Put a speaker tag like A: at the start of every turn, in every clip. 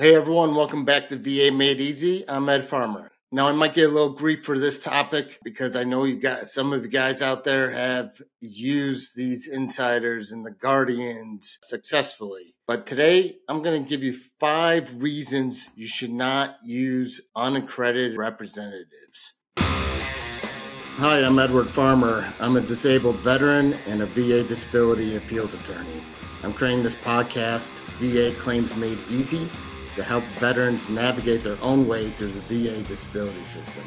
A: Hey everyone, welcome back to VA Made Easy. I'm Ed Farmer. Now I might get a little grief for this topic because I know you got some of you guys out there have used these insiders and the guardians successfully. But today I'm going to give you five reasons you should not use unaccredited representatives. Hi, I'm Edward Farmer. I'm a disabled veteran and a VA disability appeals attorney. I'm creating this podcast, VA Claims Made Easy, to help veterans navigate their own way through the VA disability system.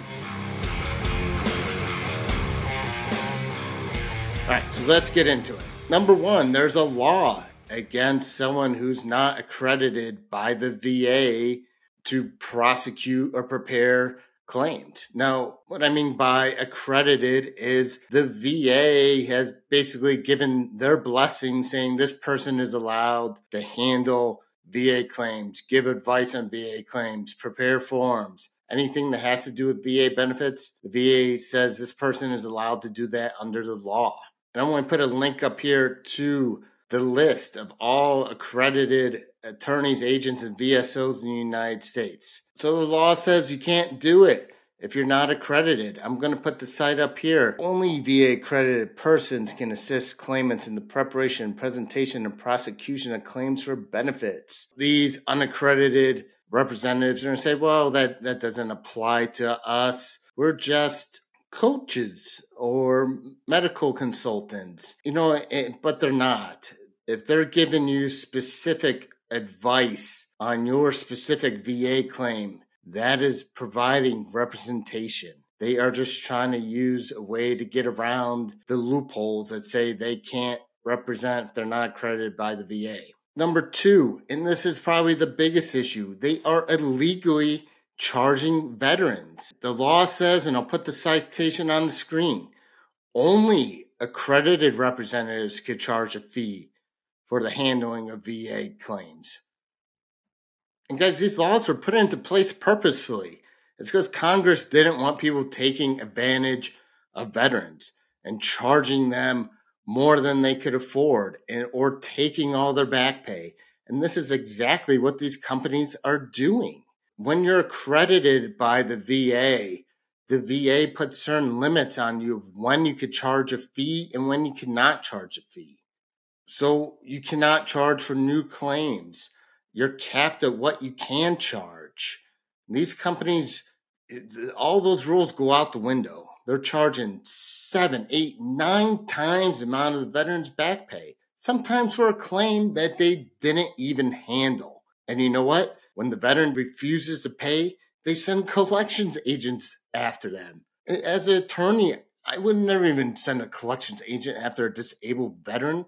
A: All right, so let's get into it. Number one, there's a law against someone who's not accredited by the VA to prosecute or prepare claimed. Now, what I mean by accredited is the VA has basically given their blessing saying this person is allowed to handle VA claims, give advice on VA claims, prepare forms, anything that has to do with VA benefits. The VA says this person is allowed to do that under the law. And I'm going to put a link up here to the list of all accredited attorneys, agents, and VSOs in the United States. So the law says you can't do it if you're not accredited. I'm going to put the site up here. Only VA accredited persons can assist claimants in the preparation, presentation, and prosecution of claims for benefits. These unaccredited representatives are going to say, well, that, that doesn't apply to us. We're just coaches or medical consultants, you know, eh, but they're not if they're giving you specific advice on your specific VA claim, that is providing representation. They are just trying to use a way to get around the loopholes that say they can't represent if they're not accredited by the VA. Number two, and this is probably the biggest issue, they are illegally charging veterans. The law says, and I'll put the citation on the screen, only accredited representatives could charge a fee for the handling of VA claims. And guys, these laws were put into place purposefully. It's because Congress didn't want people taking advantage of veterans and charging them more than they could afford and, or taking all their back pay. And this is exactly what these companies are doing. When you're accredited by the VA, the VA puts certain limits on you of when you could charge a fee and when you cannot charge a fee. So you cannot charge for new claims. You're capped at what you can charge. These companies, eh, all those rules go out the window. They're charging seven, eight, nine times the amount of the veteran's back pay, sometimes for a claim that they didn't even handle. And you know what? When the veteran refuses to pay, they send collections agents after them. As an attorney, I would never even send a collections agent after a disabled veteran.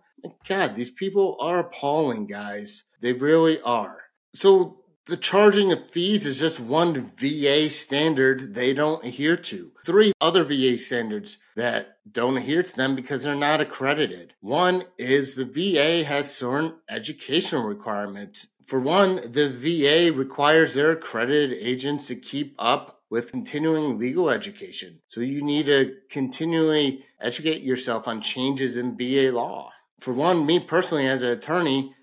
A: God, these people are appalling, guys. They really are. So the charging of fees is just one VA standard they don't adhere to. Three other VA standards that don't adhere to them because they're not accredited. One is the VA has certain educational requirements. For one, the VA requires their accredited agents to keep up with continuing legal education. So you need to continually educate yourself on changes in VA law. For one, me personally, as an attorney,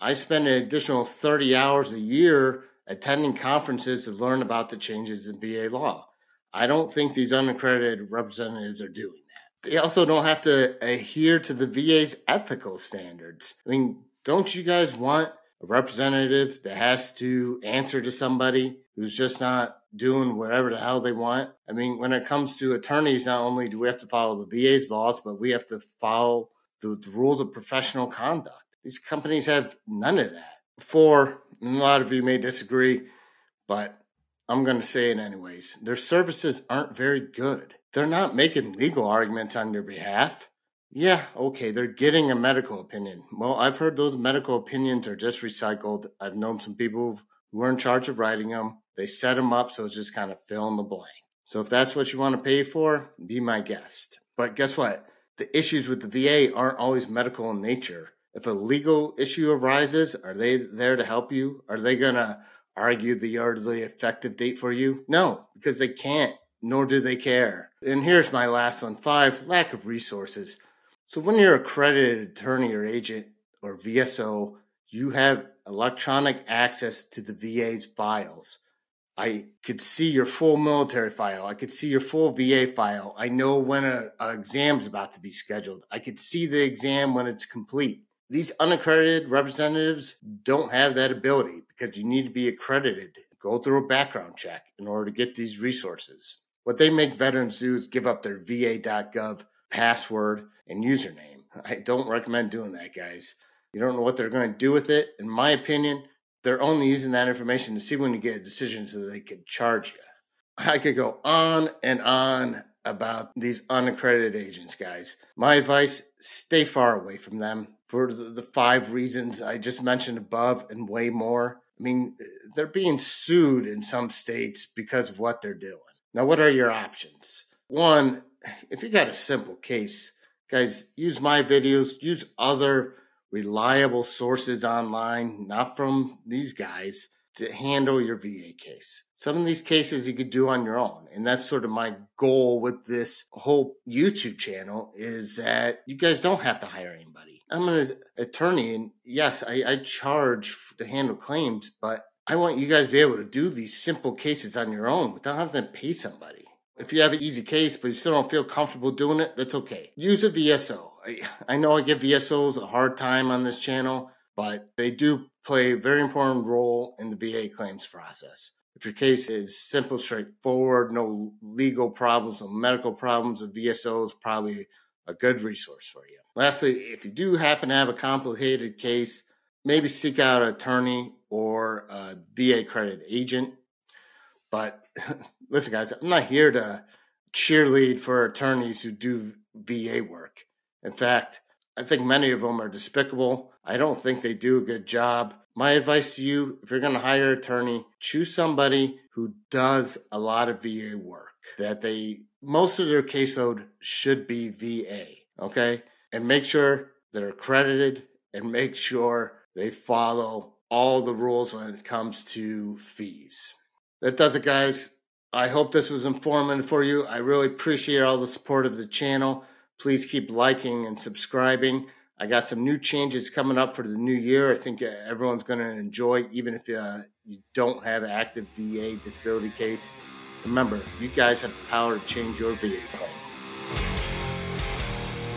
A: I spend an additional 30 hours a year attending conferences to learn about the changes in VA law. I don't think these unaccredited representatives are doing that. They also don't have to adhere to the VA's ethical standards. I mean, don't you guys want a representative that has to answer to somebody who's just not doing whatever the hell they want. I mean, when it comes to attorneys, not only do we have to follow the VA's laws, but we have to follow the, the rules of professional conduct. These companies have none of that. Four, a lot of you may disagree, but I'm going to say it anyways. Their services aren't very good. They're not making legal arguments on your behalf. Yeah, okay, they're getting a medical opinion. Well, I've heard those medical opinions are just recycled. I've known some people who were in charge of writing them. They set them up so it's just kind of fill in the blank. So if that's what you want to pay for, be my guest. But guess what? The issues with the VA aren't always medical in nature. If a legal issue arises, are they there to help you? Are they going to argue the earlier effective date for you? No, because they can't, nor do they care. And here's my last one five, lack of resources. So when you're accredited attorney or agent or VSO, you have electronic access to the VA's files. I could see your full military file. I could see your full VA file. I know when a, a exam is about to be scheduled. I could see the exam when it's complete. These unaccredited representatives don't have that ability because you need to be accredited, go through a background check in order to get these resources. What they make veterans do is give up their va.gov password and username. I don't recommend doing that, guys. You don't know what they're going to do with it. In my opinion, they're only using that information to see when you get a decision so they could charge you. I could go on and on about these unaccredited agents, guys. My advice stay far away from them for the five reasons I just mentioned above and way more. I mean, they're being sued in some states because of what they're doing. Now, what are your options? One, if you got a simple case, guys, use my videos, use other reliable sources online, not from these guys, to handle your VA case. Some of these cases you could do on your own. And that's sort of my goal with this whole YouTube channel is that you guys don't have to hire anybody. I'm an attorney and yes, I, I charge to handle claims, but I want you guys to be able to do these simple cases on your own without having to pay somebody. If you have an easy case, but you still don't feel comfortable doing it, that's okay. Use a VSO. I, know I give VSOs a hard time on this channel, but they do play a very important role in the VA claims process. If your case is simple, straightforward, no legal problems, no medical problems, a VSO is probably a good resource for you. Lastly, if you do happen to have a complicated case, maybe seek out an attorney or a VA credit agent. But listen, guys, I'm not here to cheerlead for attorneys who do VA work. In fact, I think many of them are despicable. I don't think they do a good job. My advice to you if you're going to hire an attorney, choose somebody who does a lot of VA work, that they, most of their caseload should be VA, okay? And make sure they're accredited and make sure they follow all the rules when it comes to fees. That does it, guys. I hope this was informative for you. I really appreciate all the support of the channel. Please keep liking and subscribing. I got some new changes coming up for the new year. I think uh, everyone's going to enjoy, even if uh, you don't have an active VA disability case. Remember, you guys have the power to change your VA claim.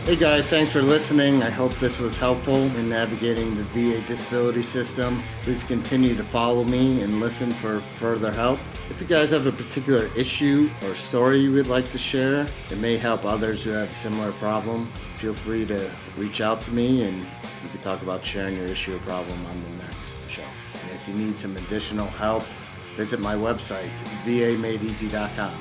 A: Hey guys, thanks for listening. I hope this was helpful in navigating the VA disability system. Please continue to follow me and listen for further help. If you guys have a particular issue or story you would like to share, it may help others who have a similar problem. Feel free to reach out to me and we can talk about sharing your issue or problem on the next show. And if you need some additional help, visit my website, vamadeeasy.com.